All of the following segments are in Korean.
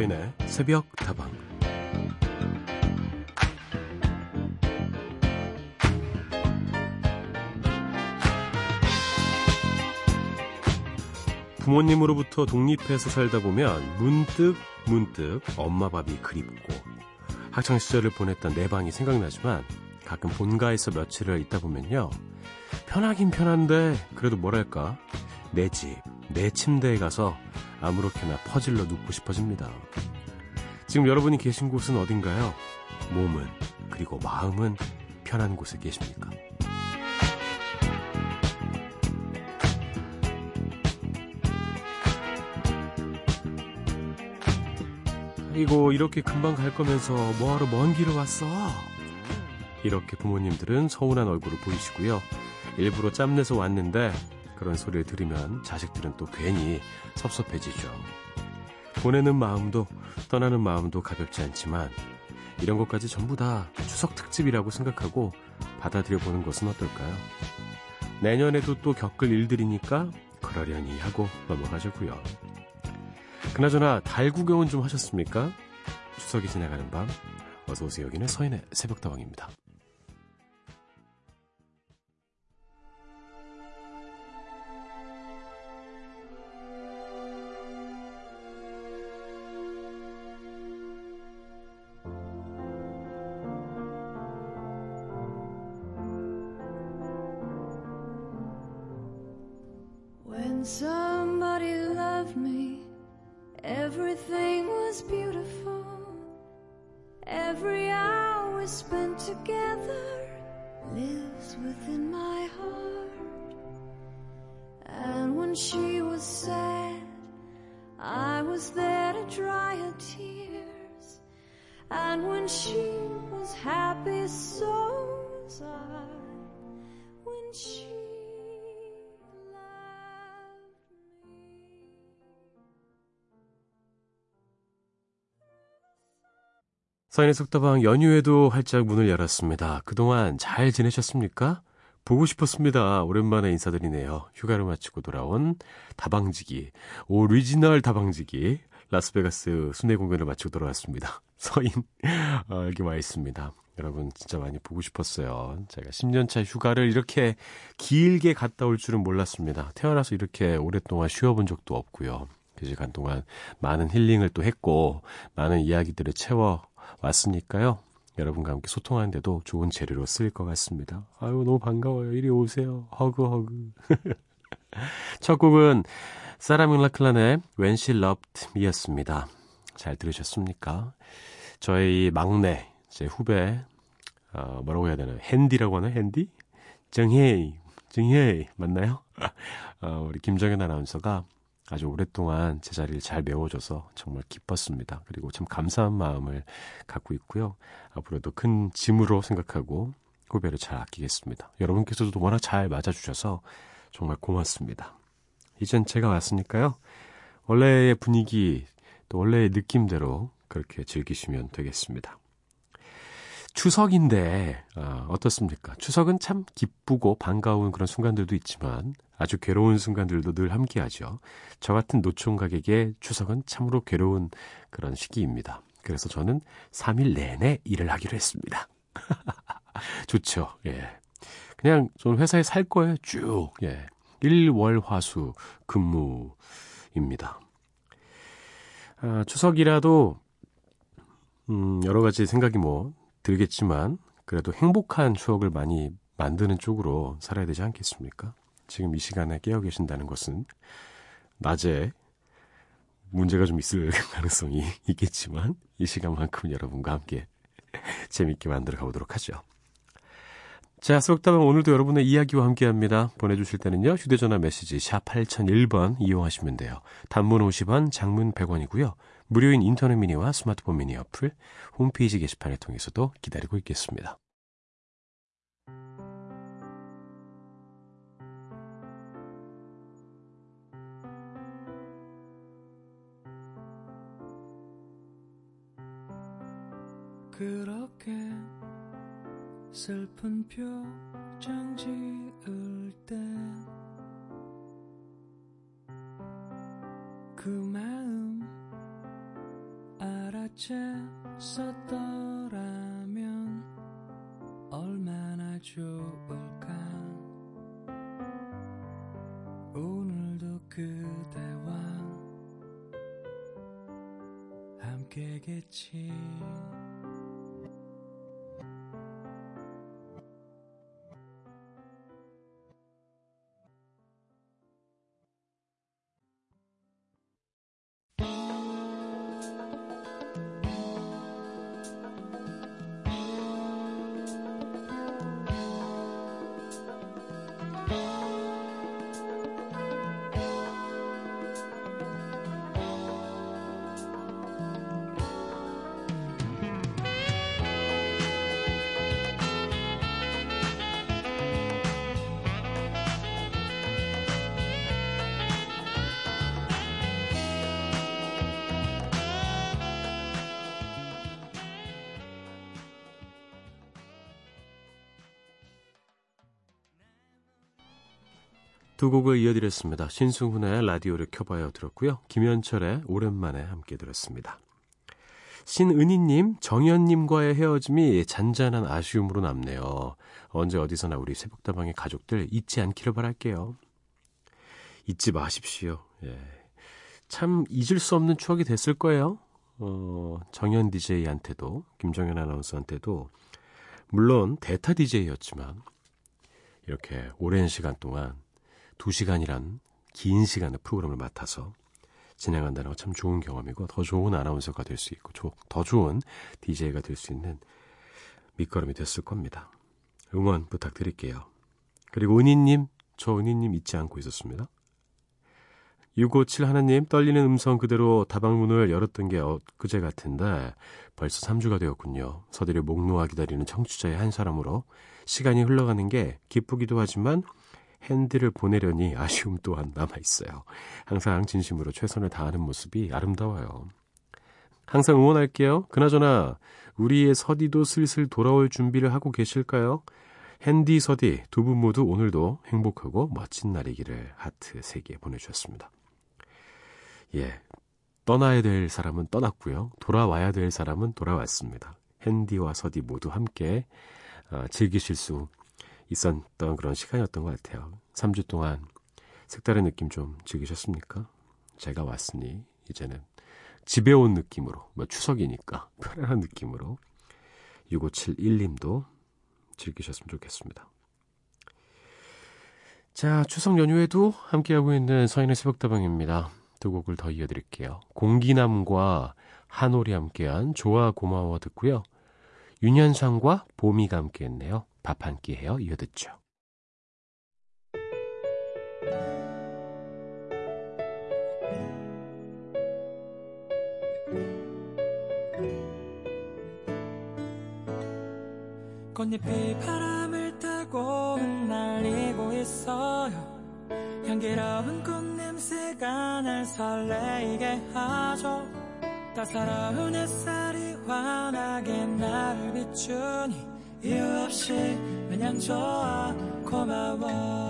서인의 새벽 다방. 부모님으로부터 독립해서 살다 보면 문득 문득 엄마 밥이 그립고 학창 시절을 보냈던 내 방이 생각나지만 가끔 본가에서 며칠을 있다 보면요. 편하긴 편한데 그래도 뭐랄까? 내 집, 내 침대에 가서 아무렇게나 퍼질러 눕고 싶어집니다. 지금 여러분이 계신 곳은 어딘가요? 몸은 그리고 마음은 편한 곳에 계십니까? 이고 이렇게 금방 갈 거면서 뭐하러 먼 길을 왔어? 이렇게 부모님들은 서운한 얼굴을 보이시고요. 일부러 짬내서 왔는데 그런 소리를 들으면 자식들은 또 괜히 섭섭해지죠. 보내는 마음도 떠나는 마음도 가볍지 않지만 이런 것까지 전부 다 추석 특집이라고 생각하고 받아들여 보는 것은 어떨까요? 내년에도 또 겪을 일들이니까 그러려니 하고 넘어가자고요. 그나저나 달 구경은 좀 하셨습니까? 추석이 지나가는 밤 어서 오세요 여기는 서인의 새벽다방입니다. 서인의 속다방 연휴에도 활짝 문을 열었습니다. 그동안 잘 지내셨습니까? 보고 싶었습니다. 오랜만에 인사드리네요. 휴가를 마치고 돌아온 다방지기, 오리지널 다방지기, 라스베가스 순회 공연을 마치고 돌아왔습니다. 서인, 어, 여기 와 있습니다. 여러분 진짜 많이 보고 싶었어요. 제가 10년차 휴가를 이렇게 길게 갔다 올 줄은 몰랐습니다. 태어나서 이렇게 오랫동안 쉬어본 적도 없고요. 그 시간 동안 많은 힐링을 또 했고, 많은 이야기들을 채워 왔으니까요. 여러분과 함께 소통하는데도 좋은 재료로 쓰일 것 같습니다. 아유, 너무 반가워요. 이리 오세요. 허그, 허그. 첫 곡은 사라 뮬라클란의 When She Loved Me였습니다. 잘 들으셨습니까? 저희 막내, 제 후배, 어, 뭐라고 해야 되나요? 핸디라고 하나요? 핸디? 정혜이, 정혜이, 맞나요? 어, 우리 김정현 아나운서가 아주 오랫동안 제 자리를 잘 메워줘서 정말 기뻤습니다. 그리고 참 감사한 마음을 갖고 있고요. 앞으로도 큰 짐으로 생각하고 후배를 잘 아끼겠습니다. 여러분께서도 워낙 잘 맞아주셔서 정말 고맙습니다. 이젠 제가 왔으니까요. 원래의 분위기, 또 원래의 느낌대로 그렇게 즐기시면 되겠습니다. 추석인데 어, 어떻습니까? 추석은 참 기쁘고 반가운 그런 순간들도 있지만 아주 괴로운 순간들도 늘 함께하죠. 저 같은 노총각에게 추석은 참으로 괴로운 그런 시기입니다. 그래서 저는 3일 내내 일을 하기로 했습니다. 좋죠. 예. 그냥 저는 회사에 살 거예요. 쭉. 예. 일월화수 근무입니다. 아, 추석이라도 음, 여러 가지 생각이 뭐 들겠지만 그래도 행복한 추억을 많이 만드는 쪽으로 살아야 되지 않겠습니까? 지금 이 시간에 깨어 계신다는 것은 낮에 문제가 좀 있을 가능성이 있겠지만 이 시간만큼 여러분과 함께 재밌게 만들어 가보도록 하죠. 자, 수록다방 오늘도 여러분의 이야기와 함께합니다. 보내주실 때는요. 휴대전화 메시지 샵 8001번 이용하시면 돼요. 단문 50원, 장문 100원이고요. 무료인 인터넷 미니와 스마트폰 미니 어플, 홈페이지 게시판을 통해서도 기다리고 있겠습니다. 그렇게 슬픈 표정 지을 땐 그 마음 썼더라면 얼마나 좋을까? 오늘도 그대와 함께겠지 두 곡을 이어드렸습니다. 신승훈의 라디오를 켜봐요 들었고요. 김현철의 오랜만에 함께 들었습니다. 신은희님, 정현님과의 헤어짐이 잔잔한 아쉬움으로 남네요. 언제 어디서나 우리 새벽다방의 가족들 잊지 않기를 바랄게요. 잊지 마십시오. 예. 참 잊을 수 없는 추억이 됐을 거예요. 어, 정현 DJ한테도, 김정현 아나운서한테도, 물론 대타 DJ였지만, 이렇게 오랜 시간 동안 2시간이란 긴 시간의 프로그램을 맡아서 진행한다는 건 참 좋은 경험이고 더 좋은 아나운서가 될 수 있고 더 좋은 DJ가 될 수 있는 밑거름이 됐을 겁니다. 응원 부탁드릴게요. 그리고 은희님, 저 은희님 잊지 않고 있었습니다. 657 하나님, 떨리는 음성 그대로 다방문을 열었던 게 엊그제 같은데 벌써 3주가 되었군요. 서들이 목 놓아 기다리는 청취자의 한 사람으로 시간이 흘러가는 게 기쁘기도 하지만 핸디를 보내려니 아쉬움 또한 남아있어요. 항상 진심으로 최선을 다하는 모습이 아름다워요. 항상 응원할게요. 그나저나 우리의 서디도 슬슬 돌아올 준비를 하고 계실까요? 핸디 서디 두 분 모두 오늘도 행복하고 멋진 날이기를 하트 3개 보내주셨습니다. 예. 떠나야 될 사람은 떠났고요. 돌아와야 될 사람은 돌아왔습니다. 핸디와 서디 모두 함께 어, 즐기실 수 있었던 그런 시간이었던 것 같아요. 3주 동안 색다른 느낌 좀 즐기셨습니까? 제가 왔으니 이제는 집에 온 느낌으로, 뭐 추석이니까 편안한 느낌으로 6571님도 즐기셨으면 좋겠습니다. 자, 추석 연휴에도 함께하고 있는 서인의 새벽다방입니다. 두 곡을 더 이어드릴게요. 공기남과 한올이 함께한 좋아 고마워 듣고요. 윤현상과 봄이가 함께했네요. 밥 한끼 해요. 이어듣죠. 꽃잎이 바람을 타고 흩날리고 있어요 향기로운 꽃냄새가 날 설레이게 하죠 따사로운 햇살이 환하게 나를 비추니 이유 없이 그냥 좋아 고마워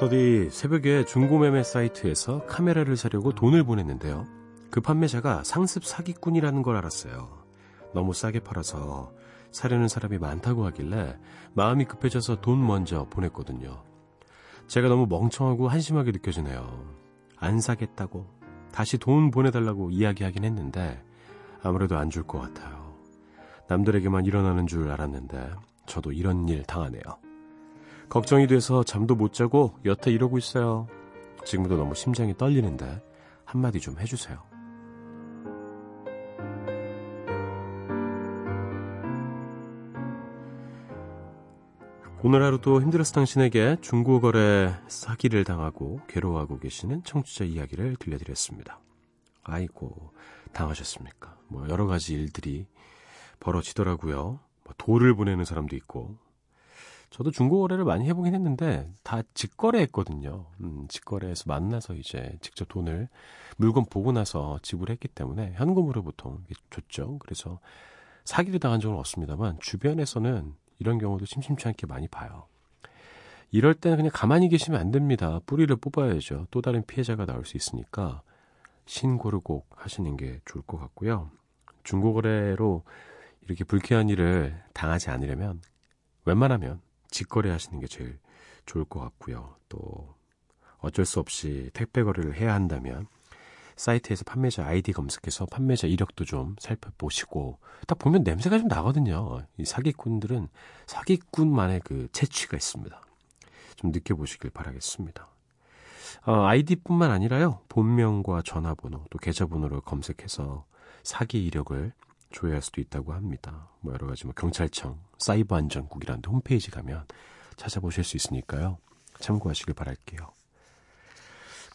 서디 새벽에 중고매매 사이트에서 카메라를 사려고 돈을 보냈는데요. 그 판매자가 상습 사기꾼이라는 걸 알았어요. 너무 싸게 팔아서 사려는 사람이 많다고 하길래 마음이 급해져서 돈 먼저 보냈거든요. 제가 너무 멍청하고 한심하게 느껴지네요. 안 사겠다고 다시 돈 보내달라고 이야기하긴 했는데 아무래도 안 줄 것 같아요. 남들에게만 일어나는 줄 알았는데 저도 이런 일 당하네요. 걱정이 돼서 잠도 못 자고 여태 이러고 있어요. 지금도 너무 심장이 떨리는데 한마디 좀 해주세요. 오늘 하루도 힘들었을 당신에게 중고거래 사기를 당하고 괴로워하고 계시는 청취자 이야기를 들려드렸습니다. 아이고, 당하셨습니까? 뭐, 여러 가지 일들이 벌어지더라고요. 뭐 돌을 보내는 사람도 있고. 저도 중고거래를 많이 해보긴 했는데, 다 직거래 했거든요. 음, 직거래에서 만나서 이제 직접 돈을, 물건 보고 나서 지불했기 때문에 현금으로 보통 줬죠. 그래서 사기를 당한 적은 없습니다만, 주변에서는 이런 경우도 심심치 않게 많이 봐요. 이럴 때는 그냥 가만히 계시면 안 됩니다. 뿌리를 뽑아야죠. 또 다른 피해자가 나올 수 있으니까 신고를 꼭 하시는 게 좋을 것 같고요. 중고거래로 이렇게 불쾌한 일을 당하지 않으려면 웬만하면 직거래 하시는 게 제일 좋을 것 같고요. 또 어쩔 수 없이 택배 거래를 해야 한다면 사이트에서 판매자 아이디 검색해서 판매자 이력도 좀 살펴보시고 딱 보면 냄새가 좀 나거든요. 이 사기꾼들은 사기꾼만의 그 채취가 있습니다. 좀 느껴보시길 바라겠습니다. 어, 아이디뿐만 아니라요. 본명과 전화번호 또 계좌번호를 검색해서 사기 이력을 조회할 수도 있다고 합니다. 뭐 여러 가지 뭐 경찰청, 사이버 안전국이라는 홈페이지 가면 찾아보실 수 있으니까요. 참고하시길 바랄게요.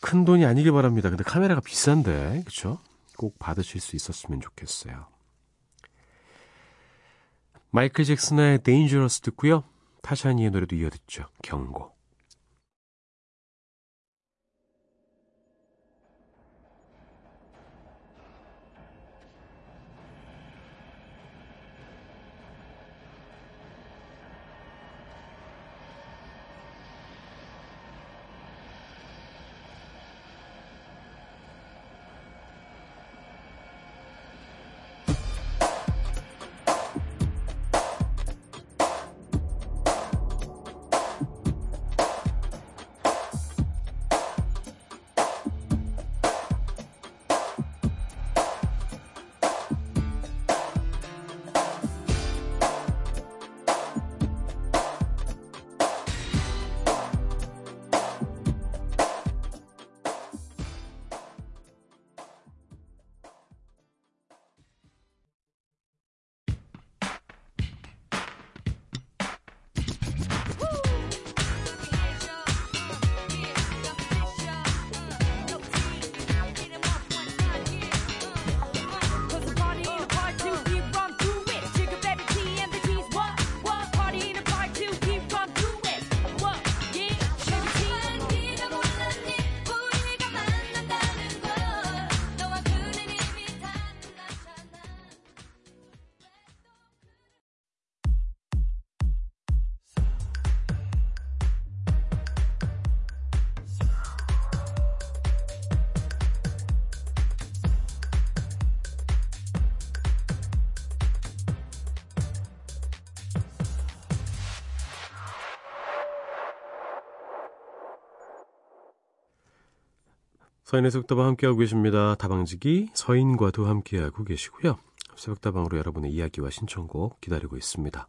큰 돈이 아니길 바랍니다. 근데 카메라가 비싼데, 그쵸? 꼭 받으실 수 있었으면 좋겠어요. 마이클 잭슨의 Dangerous 듣고요. 타샤니의 노래도 이어 듣죠. 경고. 서인의 속다방 함께하고 계십니다. 다방지기 서인과도 함께하고 계시고요. 새벽다방으로 여러분의 이야기와 신청곡 기다리고 있습니다.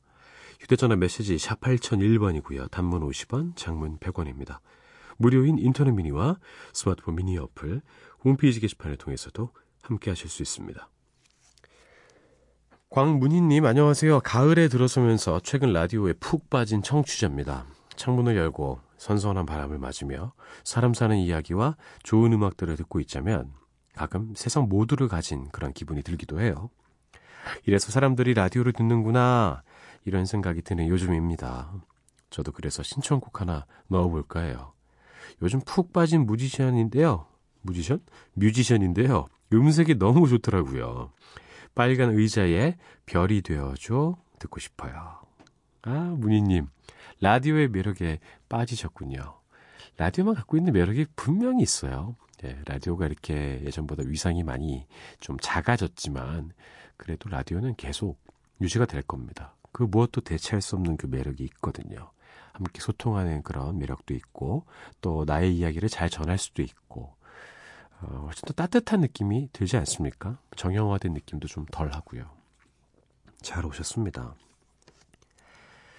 휴대전화 메시지 샵 8001번이고요. 단문 50원, 장문 100원입니다. 무료인 인터넷 미니와 스마트폰 미니 어플, 홈페이지 게시판을 통해서도 함께하실 수 있습니다. 광문희님 안녕하세요. 가을에 들어서면서 최근 라디오에 푹 빠진 청취자입니다. 창문을 열고 선선한 바람을 맞으며 사람 사는 이야기와 좋은 음악들을 듣고 있자면 가끔 세상 모두를 가진 그런 기분이 들기도 해요. 이래서 사람들이 라디오를 듣는구나 이런 생각이 드는 요즘입니다. 저도 그래서 신청곡 하나 넣어볼까 해요. 요즘 푹 빠진 뮤지션인데요. 뮤지션? 뮤지션인데요. 음색이 너무 좋더라고요. 빨간 의자에 별이 되어줘 듣고 싶어요. 아, 문희님. 라디오의 매력에 빠지셨군요. 라디오만 갖고 있는 매력이 분명히 있어요. 예, 라디오가 이렇게 예전보다 위상이 많이 좀 작아졌지만 그래도 라디오는 계속 유지가 될 겁니다. 그 무엇도 대체할 수 없는 그 매력이 있거든요. 함께 소통하는 그런 매력도 있고 또 나의 이야기를 잘 전할 수도 있고 어, 훨씬 더 따뜻한 느낌이 들지 않습니까? 정형화된 느낌도 좀 덜 하고요. 잘 오셨습니다.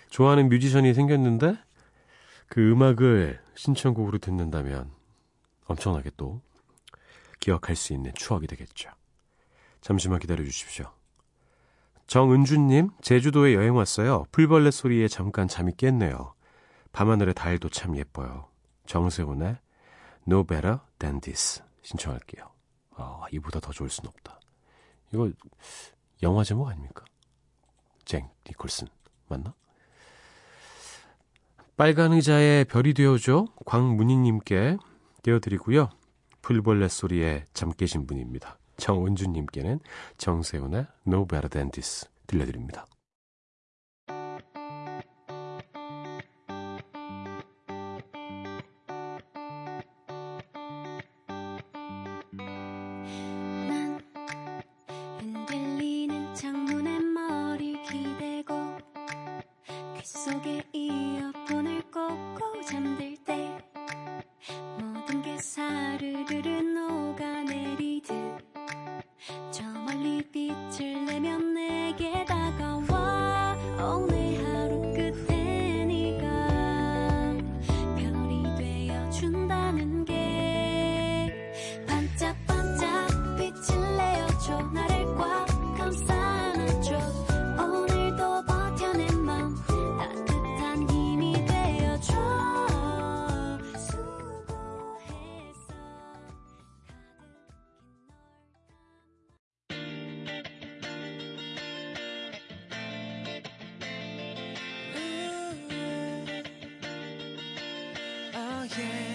좋아하는 뮤지션이 생겼는데 그 음악을 신청곡으로 듣는다면 엄청나게 또 기억할 수 있는 추억이 되겠죠. 잠시만 기다려 주십시오. 정은주님, 제주도에 여행 왔어요. 풀벌레 소리에 잠깐 잠이 깼네요. 밤하늘의 달도 참 예뻐요. 정세훈의 No Better Than This 신청할게요. 아, 이보다 더 좋을 순 없다. 이거 영화 제목 아닙니까? 잭 니콜슨 맞나? 빨간 의자에 별이 되어줘 광문희님께 띄워드리고요. 풀벌레 소리에 잠 깨신 분입니다. 정은주님께는 정세훈의 No Better Than This 들려드립니다. Yeah.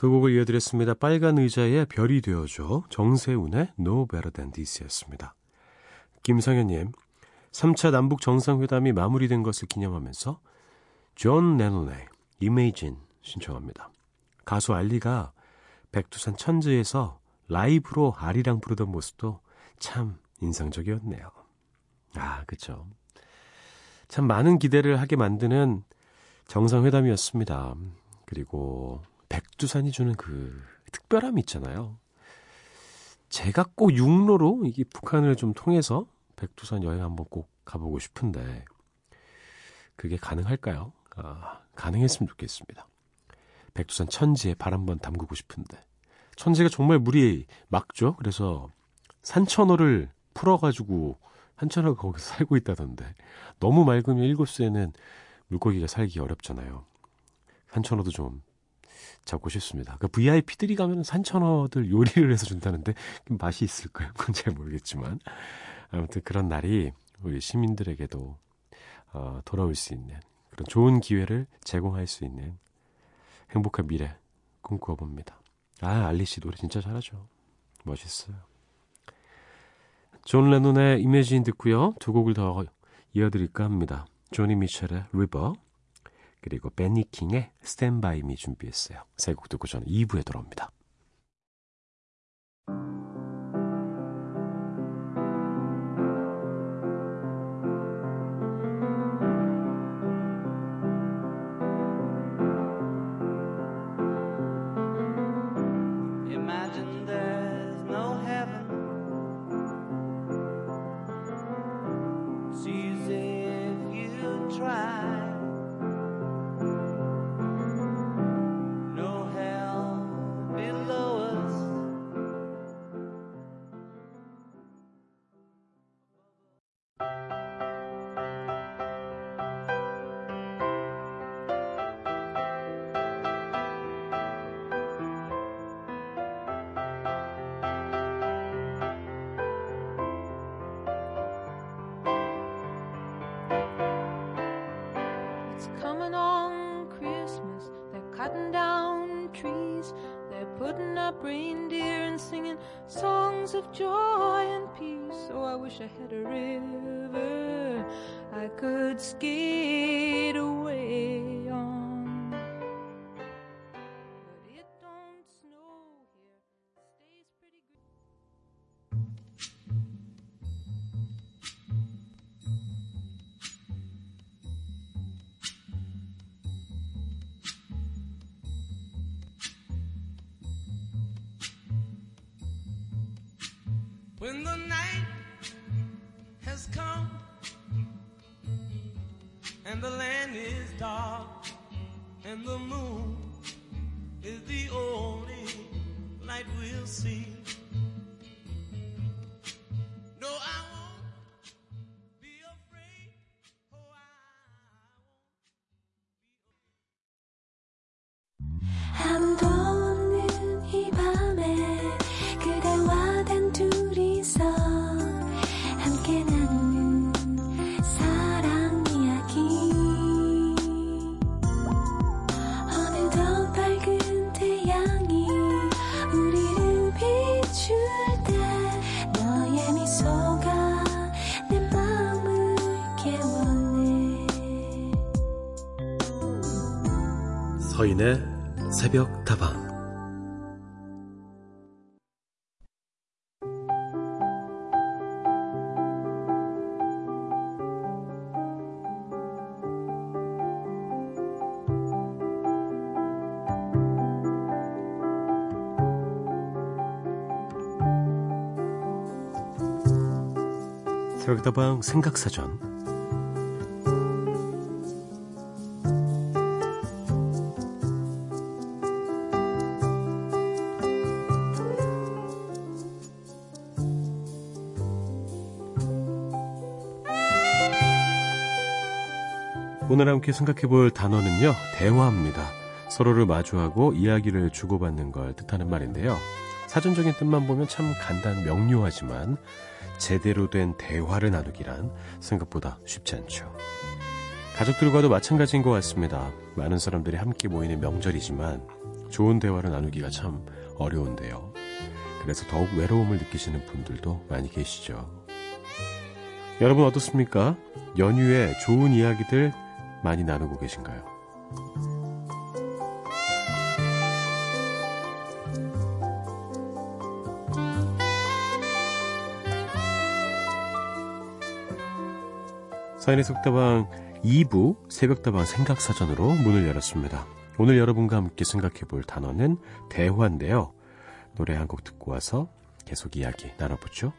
두 곡을 이어드렸습니다. 빨간 의자의 별이 되어줘 정세훈의 No Better Than This였습니다. 김성현님 3차 남북 정상회담이 마무리된 것을 기념하면서 존 레논의 Imagine 신청합니다. 가수 알리가 백두산 천지에서 라이브로 아리랑 부르던 모습도 참 인상적이었네요. 아, 그쵸. 참 많은 기대를 하게 만드는 정상회담이었습니다. 그리고 백두산이 주는 그 특별함이 있잖아요. 제가 꼭 육로로 이게 북한을 좀 통해서 백두산 여행 한번 꼭 가보고 싶은데 그게 가능할까요? 아, 가능했으면 좋겠습니다. 백두산 천지에 발 한번 담그고 싶은데 천지가 정말 물이 막죠. 그래서 산천어를 풀어가지고 산천어가 거기서 살고 있다던데 너무 맑으면 일곱수에는 물고기가 살기 어렵잖아요. 산천어도 좀 잡고 싶습니다. 그 VIP들이 가면 산천어들 요리를 해서 준다는데 맛이 있을까요? 그건 잘 모르겠지만 아무튼 그런 날이 우리 시민들에게도 어, 돌아올 수 있는 그런 좋은 기회를 제공할 수 있는 행복한 미래 꿈꾸어 봅니다. 아 알리 씨 노래 진짜 잘하죠. 멋있어요. 존 레논의 Imagine 듣고요. 두 곡을 더 이어드릴까 합니다. 조니 미첼의 River 그리고 베니 킹의 Stand By Me 준비했어요. 세 곡 듣고 저는 2부에 돌아옵니다. Cutting down trees. They're cutting down trees. They're putting up reindeer and singing songs of joy and peace. Oh, I wish I had a river I could skate away 서인의 새벽 다방. 새벽 다방 생각사전 오늘 함께 생각해 볼 단어는요, 대화입니다. 서로를 마주하고 이야기를 주고받는 걸 뜻하는 말인데요. 사전적인 뜻만 보면 참 간단 명료하지만 제대로 된 대화를 나누기란 생각보다 쉽지 않죠. 가족들과도 마찬가지인 것 같습니다. 많은 사람들이 함께 모이는 명절이지만 좋은 대화를 나누기가 참 어려운데요. 그래서 더욱 외로움을 느끼시는 분들도 많이 계시죠. 여러분 어떻습니까? 연휴에 좋은 이야기들 많이 나누고 계신가요? 사인의 속다방 2부 새벽다방 생각사전으로 문을 열었습니다. 오늘 여러분과 함께 생각해 볼 단어는 대화인데요. 노래 한 곡 듣고 와서 계속 이야기 나눠보죠.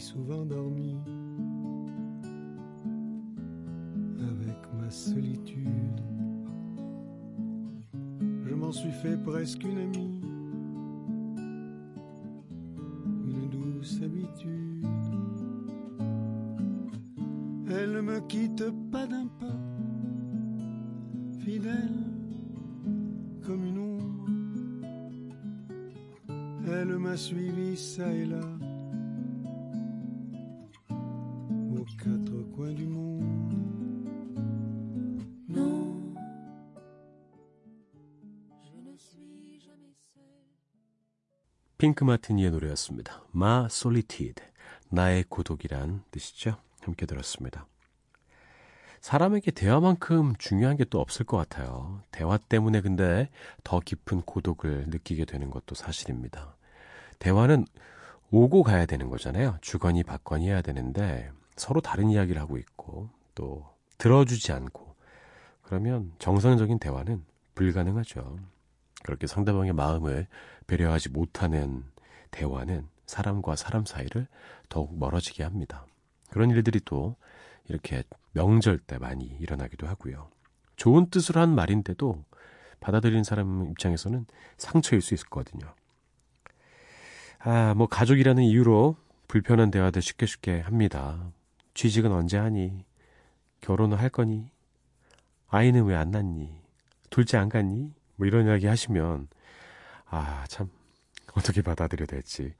Souvent dormi avec ma solitude. Je m'en suis fait presque une amie, une douce habitude. Elle ne me quitte 마티니의 노래였습니다. 마 솔리티드 나의 고독이란 뜻이죠. 함께 들었습니다. 사람에게 대화만큼 중요한 게 또 없을 것 같아요. 대화 때문에 근데 더 깊은 고독을 느끼게 되는 것도 사실입니다. 대화는 오고 가야 되는 거잖아요. 주거니 받거니 해야 되는데 서로 다른 이야기를 하고 있고 또 들어주지 않고 그러면 정상적인 대화는 불가능하죠. 그렇게 상대방의 마음을 배려하지 못하는 대화는 사람과 사람 사이를 더욱 멀어지게 합니다. 그런 일들이 또 이렇게 명절 때 많이 일어나기도 하고요. 좋은 뜻으로 한 말인데도 받아들이는 사람 입장에서는 상처일 수 있거든요. 아, 뭐 가족이라는 이유로 불편한 대화들 쉽게 쉽게 합니다. 취직은 언제 하니? 결혼을 할 거니? 아이는 왜 안 낳니? 둘째 안 갔니? 뭐 이런 이야기 하시면 아, 참 어떻게 받아들여야 될지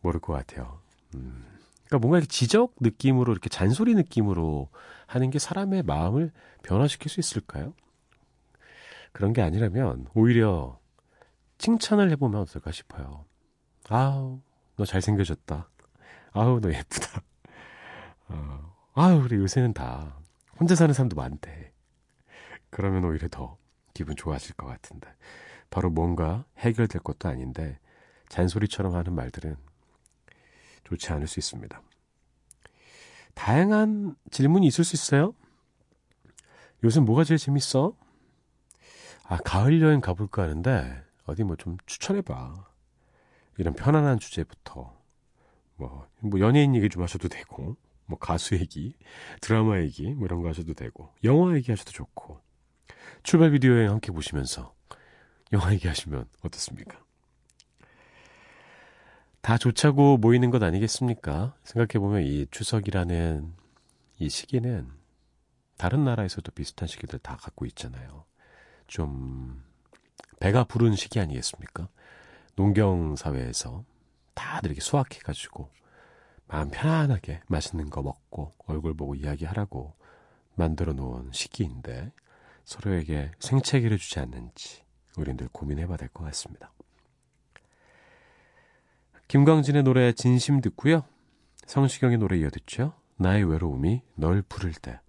모를 것 같아요. 음, 그러니까 뭔가 이렇게 지적 느낌으로 이렇게 잔소리 느낌으로 하는 게 사람의 마음을 변화시킬 수 있을까요? 그런 게 아니라면 오히려 칭찬을 해보면 어떨까 싶어요. 아우, 너 잘생겨졌다. 아우, 너 예쁘다. 어, 아우, 그래, 요새는 다 혼자 사는 사람도 많대. 그러면 오히려 더 기분 좋아질 것 같은데. 바로 뭔가 해결될 것도 아닌데, 잔소리처럼 하는 말들은 좋지 않을 수 있습니다. 다양한 질문이 있을 수 있어요? 요즘 뭐가 제일 재밌어? 아, 가을 여행 가볼까 하는데, 어디 뭐 좀 추천해봐. 이런 편안한 주제부터, 뭐, 뭐 연예인 얘기 좀 하셔도 되고, 뭐 가수 얘기, 드라마 얘기, 뭐 이런 거 하셔도 되고, 영화 얘기 하셔도 좋고, 출발 비디오 여행 함께 보시면서 영화 얘기 하시면 어떻습니까? 다 좋자고 모이는 것 아니겠습니까? 생각해보면 이 추석이라는 이 시기는 다른 나라에서도 비슷한 시기들 다 갖고 있잖아요. 좀 배가 부른 시기 아니겠습니까? 농경 사회에서 다들 이렇게 수확해가지고 마음 편안하게 맛있는 거 먹고 얼굴 보고 이야기하라고 만들어 놓은 시기인데 서로에게 생채기를 주지 않는지 우리들 고민해봐야 될 것 같습니다. 김광진의 노래 진심 듣고요. 성시경의 노래 이어 듣죠. 나의 외로움이 널 부를 때.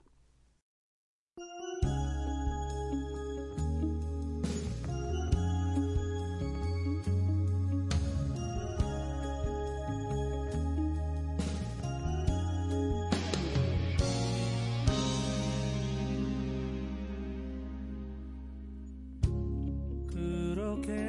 그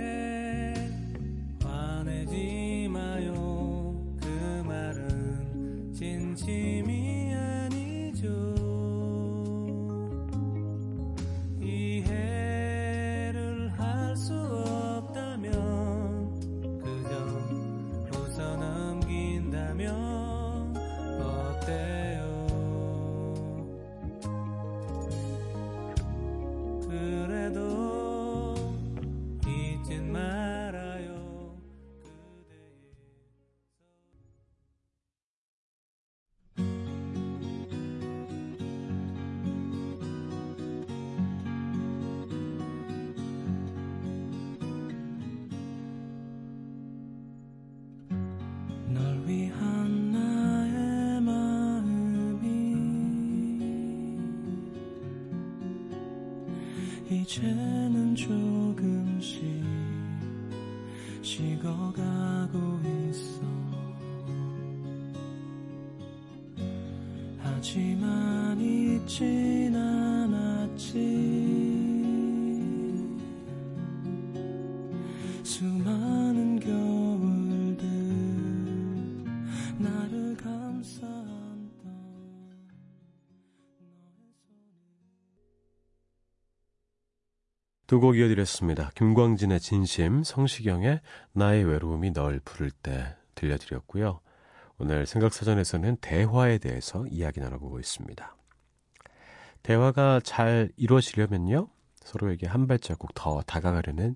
이제는 조금씩 식어가고 있어. 하지만 않았지 두 곡 이어드렸습니다. 김광진의 진심, 성시경의 나의 외로움이 널 부를 때 들려드렸고요. 오늘 생각사전에서는 대화에 대해서 이야기 나눠보고 있습니다. 대화가 잘 이루어지려면요. 서로에게 한 발자국 더 다가가려는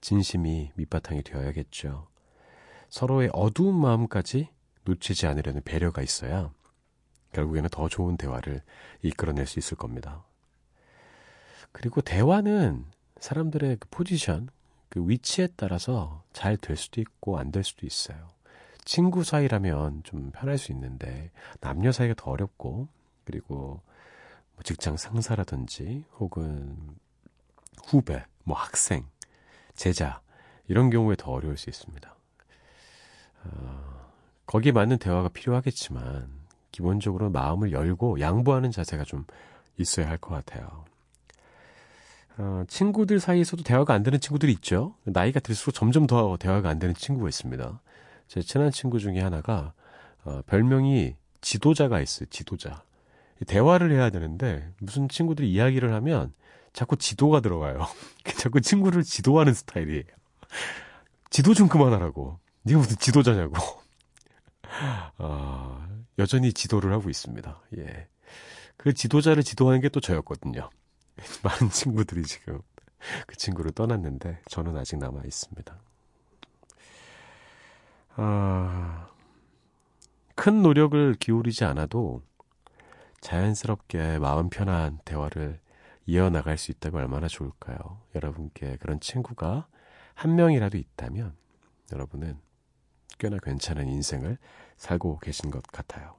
진심이 밑바탕이 되어야겠죠. 서로의 어두운 마음까지 놓치지 않으려는 배려가 있어야 결국에는 더 좋은 대화를 이끌어낼 수 있을 겁니다. 그리고 대화는 사람들의 그 포지션, 그 위치에 따라서 잘 될 수도 있고 안 될 수도 있어요. 친구 사이라면 좀 편할 수 있는데 남녀 사이가 더 어렵고 그리고 뭐 직장 상사라든지 혹은 후배, 뭐 학생, 제자 이런 경우에 더 어려울 수 있습니다. 어, 거기에 맞는 대화가 필요하겠지만 기본적으로 마음을 열고 양보하는 자세가 좀 있어야 할 것 같아요. 어, 친구들 사이에서도 대화가 안 되는 친구들이 있죠. 나이가 들수록 점점 더 대화가 안 되는 친구가 있습니다. 제 친한 친구 중에 하나가 어, 별명이 지도자가 있어요. 지도자. 대화를 해야 되는데 무슨 친구들이 이야기를 하면 자꾸 지도가 들어가요. 자꾸 친구를 지도하는 스타일이에요. 지도 좀 그만하라고. 네가 무슨 지도자냐고. 아, 여전히 지도를 하고 있습니다. 예. 그 지도자를 지도하는 게 또 저였거든요. 많은 친구들이 지금 그 친구를 떠났는데 저는 아직 남아 있습니다. 아, 큰 노력을 기울이지 않아도 자연스럽게 마음 편한 대화를 이어나갈 수 있다면 얼마나 좋을까요? 여러분께 그런 친구가 한 명이라도 있다면 여러분은 꽤나 괜찮은 인생을 살고 계신 것 같아요.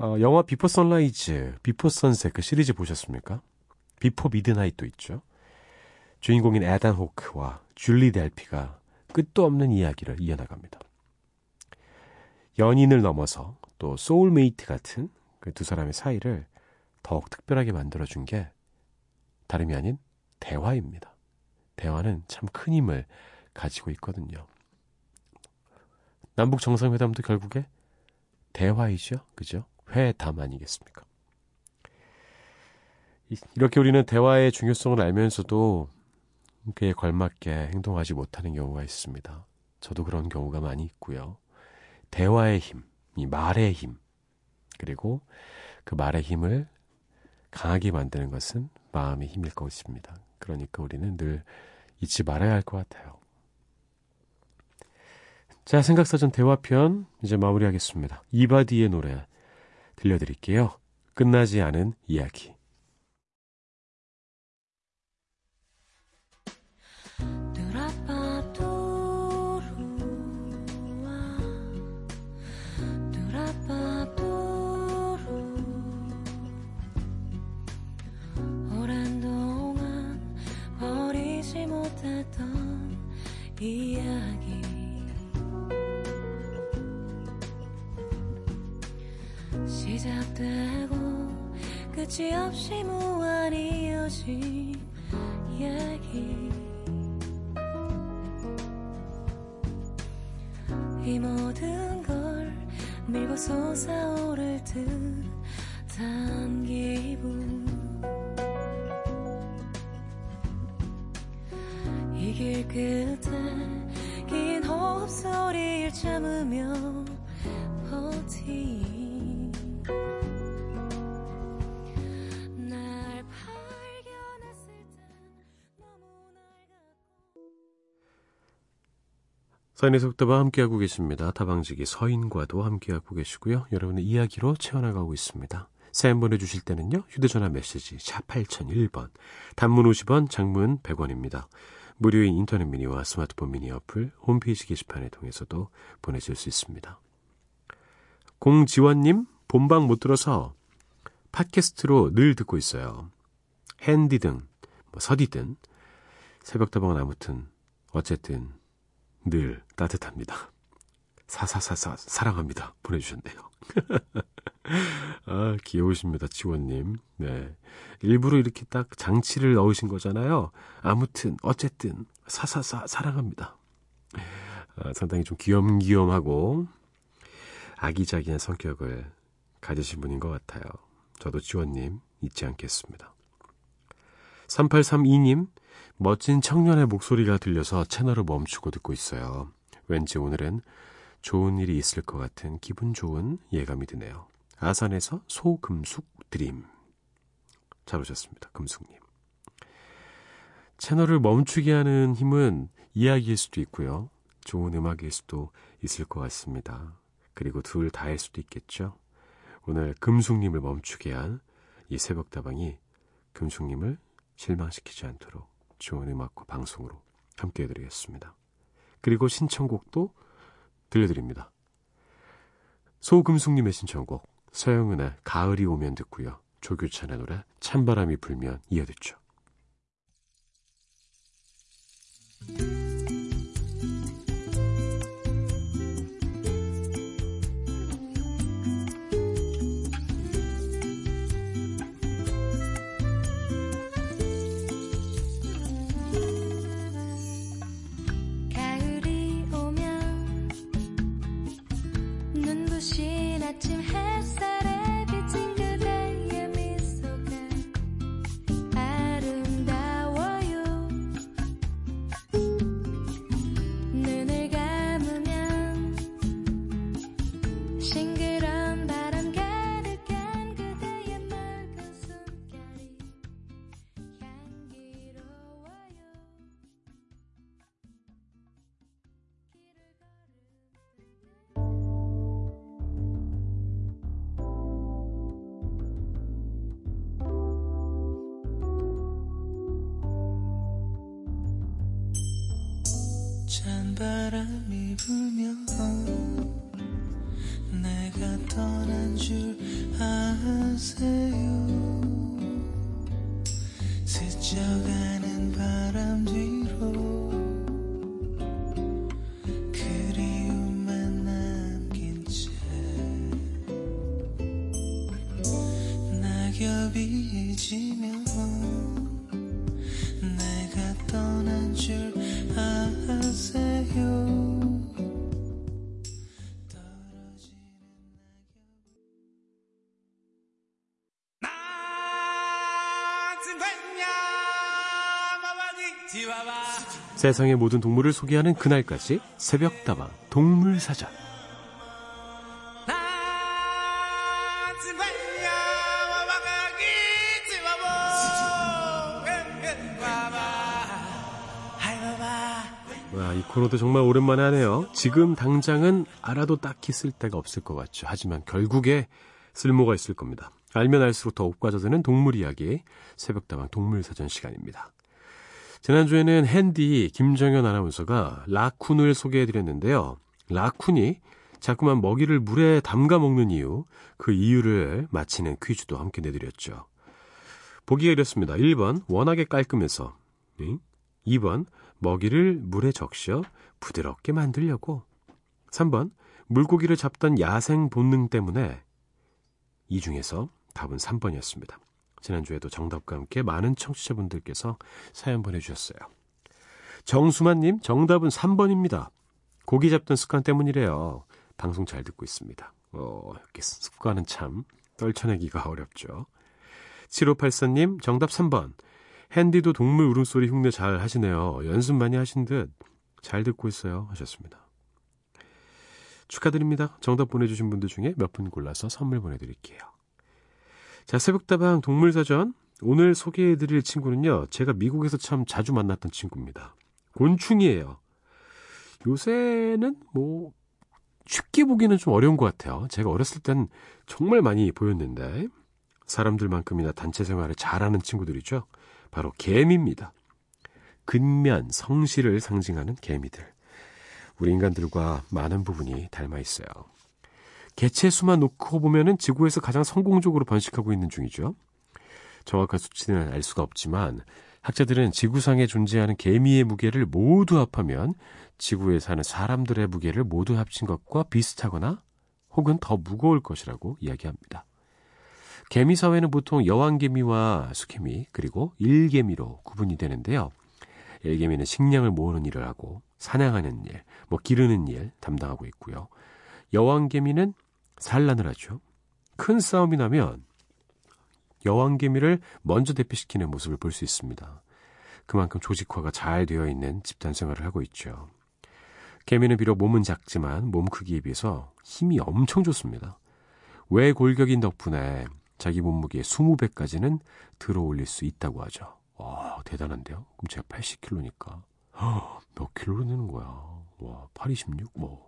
어, 영화 Before Sunrise, Before Sunset 그 시리즈 보셨습니까? Before Midnight도 있죠. 주인공인 에단 호크와 줄리 델피가 끝도 없는 이야기를 이어나갑니다. 연인을 넘어서 또 소울메이트 같은 그 두 사람의 사이를 더욱 특별하게 만들어준 게 다름이 아닌 대화입니다. 대화는 참 큰 힘을 가지고 있거든요. 남북 정상회담도 결국에 대화이죠. 그죠? 회담 아니겠습니까? 이렇게 우리는 대화의 중요성을 알면서도 그에 걸맞게 행동하지 못하는 경우가 있습니다. 저도 그런 경우가 많이 있고요. 대화의 힘, 이 말의 힘, 그리고 그 말의 힘을 강하게 만드는 것은 마음의 힘일 것입니다. 그러니까 우리는 늘 잊지 말아야 할 것 같아요. 자, 생각사전 대화편 이제 마무리하겠습니다. 이바디의 노래 들려드릴게요. 끝나지 않은 이야기. 이야 시작되고 끝이 없이 무한히 이어진 얘기. 이 모든 걸 밀고 솟아오를 듯한 기분. 이 길 끝에 긴 호흡 소리를 참으며 버티 서인의 속도와 함께하고 계십니다. 다방지기 서인과도 함께하고 계시고요. 여러분의 이야기로 채워나가고 있습니다. 사연 보내주실 때는요. 휴대전화 메시지 샵 8001번, 단문 50원, 장문 100원입니다. 무료인 인터넷 미니와 스마트폰 미니 어플, 홈페이지 게시판을 통해서도 보내실 수 있습니다. 공지원님, 본방 못 들어서 팟캐스트로 늘 듣고 있어요. 핸디든, 뭐 서디든, 새벽다방은 아무튼, 어쨌든, 늘 따뜻합니다. 사사사사 사랑합니다. 보내주셨네요. 아, 귀여우십니다, 지원님. 네. 일부러 이렇게 딱 장치를 넣으신 거잖아요. 아무튼, 어쨌든, 사사사 사랑합니다. 아, 상당히 좀 귀염귀염하고 아기자기한 성격을 가지신 분인 것 같아요. 저도 지원님 잊지 않겠습니다. 3832님, 멋진 청년의 목소리가 들려서 채널을 멈추고 듣고 있어요. 왠지 오늘은 좋은 일이 있을 것 같은 기분 좋은 예감이 드네요. 아산에서 소금숙 드림. 잘 오셨습니다. 금숙님. 채널을 멈추게 하는 힘은 이야기일 수도 있고요. 좋은 음악일 수도 있을 것 같습니다. 그리고 둘 다일 수도 있겠죠. 오늘 금숙님을 멈추게 한 이 새벽다방이 금숙님을 실망시키지 않도록 좋은 음악과 방송으로 함께 해드리겠습니다. 그리고 신청곡도 들려드립니다. 소금숙님의 신청곡 서영은의 가을이 오면 듣고요. 조규찬의 노래 찬바람이 불면 이어듣죠. 세상의 모든 동물을 소개하는 그날까지 새벽다방 동물사전 와, 이 코너도 정말 오랜만에 하네요. 지금 당장은 알아도 딱히 쓸 데가 없을 것 같죠. 하지만 결국에 쓸모가 있을 겁니다. 알면 알수록 더욱 빠져드는 동물 이야기 새벽다방 동물사전 시간입니다. 지난주에는 핸디 김정현 아나운서가 라쿤을 소개해드렸는데요. 라쿤이 자꾸만 먹이를 물에 담가 먹는 이유, 그 이유를 맞히는 퀴즈도 함께 내드렸죠. 보기가 이렇습니다. 1번, 워낙에 깔끔해서. 2번, 먹이를 물에 적셔 부드럽게 만들려고. 3번, 물고기를 잡던 야생 본능 때문에. 이 중에서 답은 3번이었습니다. 지난주에도 정답과 함께 많은 청취자분들께서 사연 보내주셨어요. 정수만님, 정답은 3번입니다. 고기 잡던 습관 때문이래요. 방송 잘 듣고 있습니다. 어, 이렇게 습관은 참 떨쳐내기가 어렵죠. 7584님, 정답 3번. 핸디도 동물 울음소리 흉내 잘 하시네요. 연습 많이 하신 듯 잘 듣고 있어요. 하셨습니다. 축하드립니다. 정답 보내주신 분들 중에 몇 분 골라서 선물 보내드릴게요. 자, 새벽다방 동물사전. 오늘 소개해드릴 친구는요, 제가 미국에서 참 자주 만났던 친구입니다. 곤충이에요. 요새는 뭐, 쉽게 보기는 좀 어려운 것 같아요. 제가 어렸을 땐 정말 많이 보였는데, 사람들만큼이나 단체 생활을 잘하는 친구들이죠. 바로 개미입니다. 근면, 성실을 상징하는 개미들. 우리 인간들과 많은 부분이 닮아 있어요. 개체 수만 놓고 보면은 지구에서 가장 성공적으로 번식하고 있는 중이죠. 정확한 수치는 알 수가 없지만 학자들은 지구상에 존재하는 개미의 무게를 모두 합하면 지구에 사는 사람들의 무게를 모두 합친 것과 비슷하거나 혹은 더 무거울 것이라고 이야기합니다. 개미 사회는 보통 여왕개미와 수개미 그리고 일개미로 구분이 되는데요. 일개미는 식량을 모으는 일을 하고 사냥하는 일, 뭐 기르는 일 담당하고 있고요. 여왕개미는 산란을 하죠. 큰 싸움이 나면 여왕개미를 먼저 대피시키는 모습을 볼 수 있습니다. 그만큼 조직화가 잘 되어 있는 집단 생활을 하고 있죠. 개미는 비록 몸은 작지만 몸 크기에 비해서 힘이 엄청 좋습니다. 외골격인 덕분에 자기 몸무게의 20배까지는 들어 올릴 수 있다고 하죠. 와, 대단한데요? 그럼 제가 80kg니까. 몇 킬로로 되는 거야? 와, 8, 26? 뭐.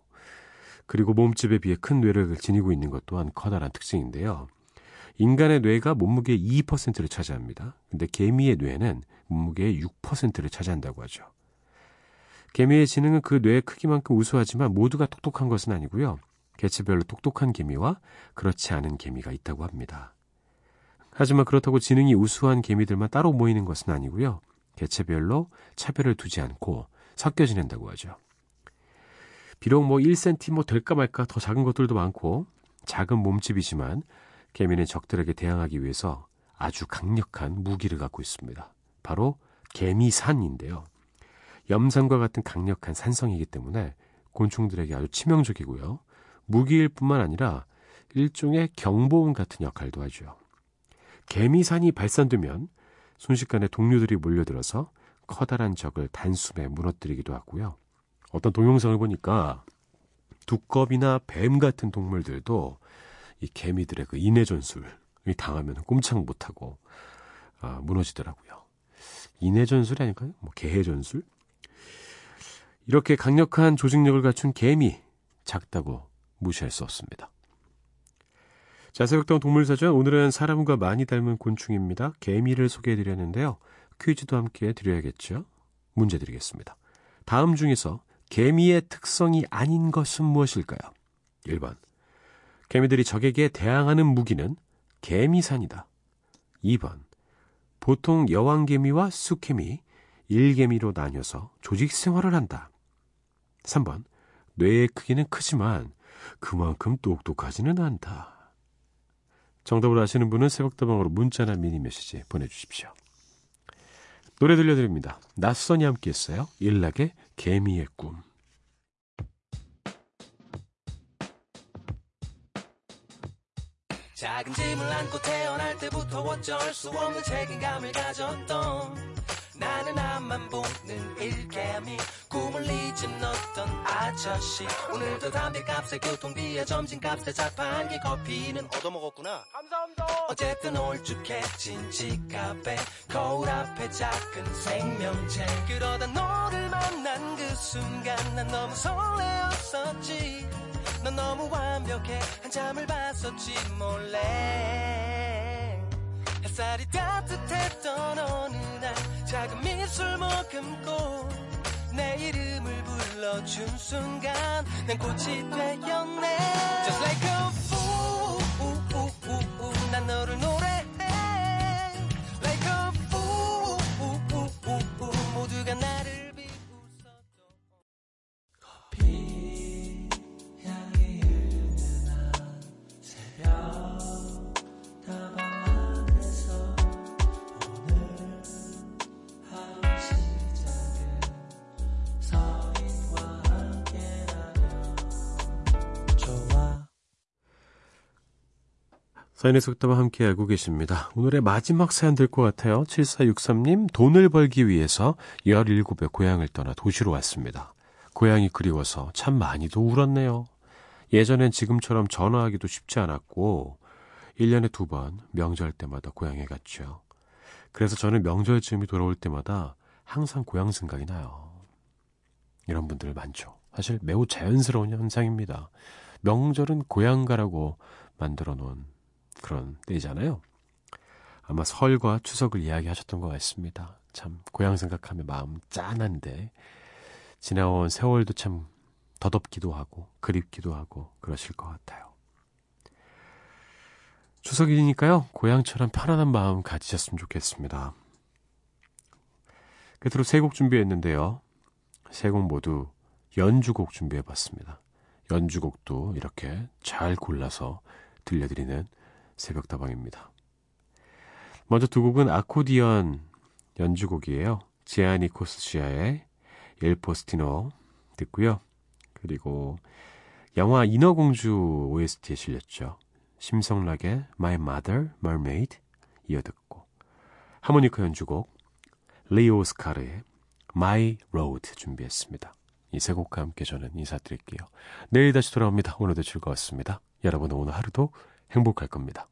그리고 몸집에 비해 큰 뇌를 지니고 있는 것 또한 커다란 특징인데요. 인간의 뇌가 몸무게의 2%를 차지합니다. 근데 개미의 뇌는 몸무게의 6%를 차지한다고 하죠. 개미의 지능은 그 뇌의 크기만큼 우수하지만 모두가 똑똑한 것은 아니고요. 개체별로 똑똑한 개미와 그렇지 않은 개미가 있다고 합니다. 하지만 그렇다고 지능이 우수한 개미들만 따로 모이는 것은 아니고요. 개체별로 차별을 두지 않고 섞여 지낸다고 하죠. 비록 뭐 1cm 뭐 될까 말까 더 작은 것들도 많고 작은 몸집이지만 개미는 적들에게 대항하기 위해서 아주 강력한 무기를 갖고 있습니다. 바로 개미산인데요. 염산과 같은 강력한 산성이기 때문에 곤충들에게 아주 치명적이고요. 무기일 뿐만 아니라 일종의 경보음 같은 역할도 하죠. 개미산이 발산되면 순식간에 동료들이 몰려들어서 커다란 적을 단숨에 무너뜨리기도 하고요. 어떤 동영상을 보니까 두꺼비나 뱀 같은 동물들도 이 개미들의 그 인해 전술이 당하면 꼼짝 못하고 아, 무너지더라고요. 인해 전술이 아닐까요? 뭐 개해 전술? 이렇게 강력한 조직력을 갖춘 개미 작다고 무시할 수 없습니다. 자, 새벽동 동물사전 오늘은 사람과 많이 닮은 곤충입니다. 개미를 소개해드렸는데요. 퀴즈도 함께 드려야겠죠. 문제 드리겠습니다. 다음 중에서 개미의 특성이 아닌 것은 무엇일까요? 1번. 개미들이 적에게 대항하는 무기는 개미산이다. 2번. 보통 여왕개미와 쑥개미, 일개미로 나뉘어서 조직 생활을 한다. 3번. 뇌의 크기는 크지만 그만큼 똑똑하지는 않다. 정답을 아시는 분은 새벽다방으로 문자나 미니 메시지 보내주십시오. 노래 들려드립니다. 낯선이 함께 했어요. 일락의 개미의 꿈. 작은 짐을 안고 태어날 때부터 어쩔 수 없는 책임감을 가졌던 나는 앞만 보는 일개미. 꿈을 잊은 어떤 아저씨. 오늘도 담배값에 교통비에 점심값에 자판기 커피는 얻어먹었구나. 감사합니다. 어쨌든 올쭉해진 지갑에 거울 앞에 작은 생명체. 그러다 너를 만난 그 순간 난 너무 설레었었지. 넌 너무 완벽해. 한참을 봤었지 몰래 햇살이 따뜻했던 어느 날 작은 미술 머금고 내 이름을 불러준 순간 난 꽃이 되었네. Just like a fool 난 너를 노 사연의 속담과 함께 알고 계십니다. 오늘의 마지막 사연 될 것 같아요. 7463님, 돈을 벌기 위해서 17의 고향을 떠나 도시로 왔습니다. 고향이 그리워서 참 많이도 울었네요. 예전엔 지금처럼 전화하기도 쉽지 않았고, 1년에 두 번 명절 때마다 고향에 갔죠. 그래서 저는 명절쯤이 돌아올 때마다 항상 고향 생각이 나요. 이런 분들 많죠. 사실 매우 자연스러운 현상입니다. 명절은 고향 가라고 만들어 놓은 그런 때이잖아요. 아마 설과 추석을 이야기하셨던 것 같습니다. 참 고향 생각하면 마음 짠한데 지나온 세월도 참 더덥기도 하고 그립기도 하고 그러실 것 같아요. 추석이니까요. 고향처럼 편안한 마음 가지셨으면 좋겠습니다. 끝으로 세 곡 준비했는데요. 세 곡 모두 연주곡 준비해봤습니다. 연주곡도 이렇게 잘 골라서 들려드리는 새벽다방입니다. 먼저 두 곡은 아코디언 연주곡이에요. 지아니 코스시아의 일 포스티노 듣고요. 그리고 영화 인어공주 OST에 실렸죠. 심성락의 My Mother Mermaid 이어 듣고 하모니카 연주곡 리오 스카르의 My Road 준비했습니다. 이 세 곡과 함께 저는 인사드릴게요. 내일 다시 돌아옵니다. 오늘도 즐거웠습니다. 여러분 오늘 하루도 행복할 겁니다.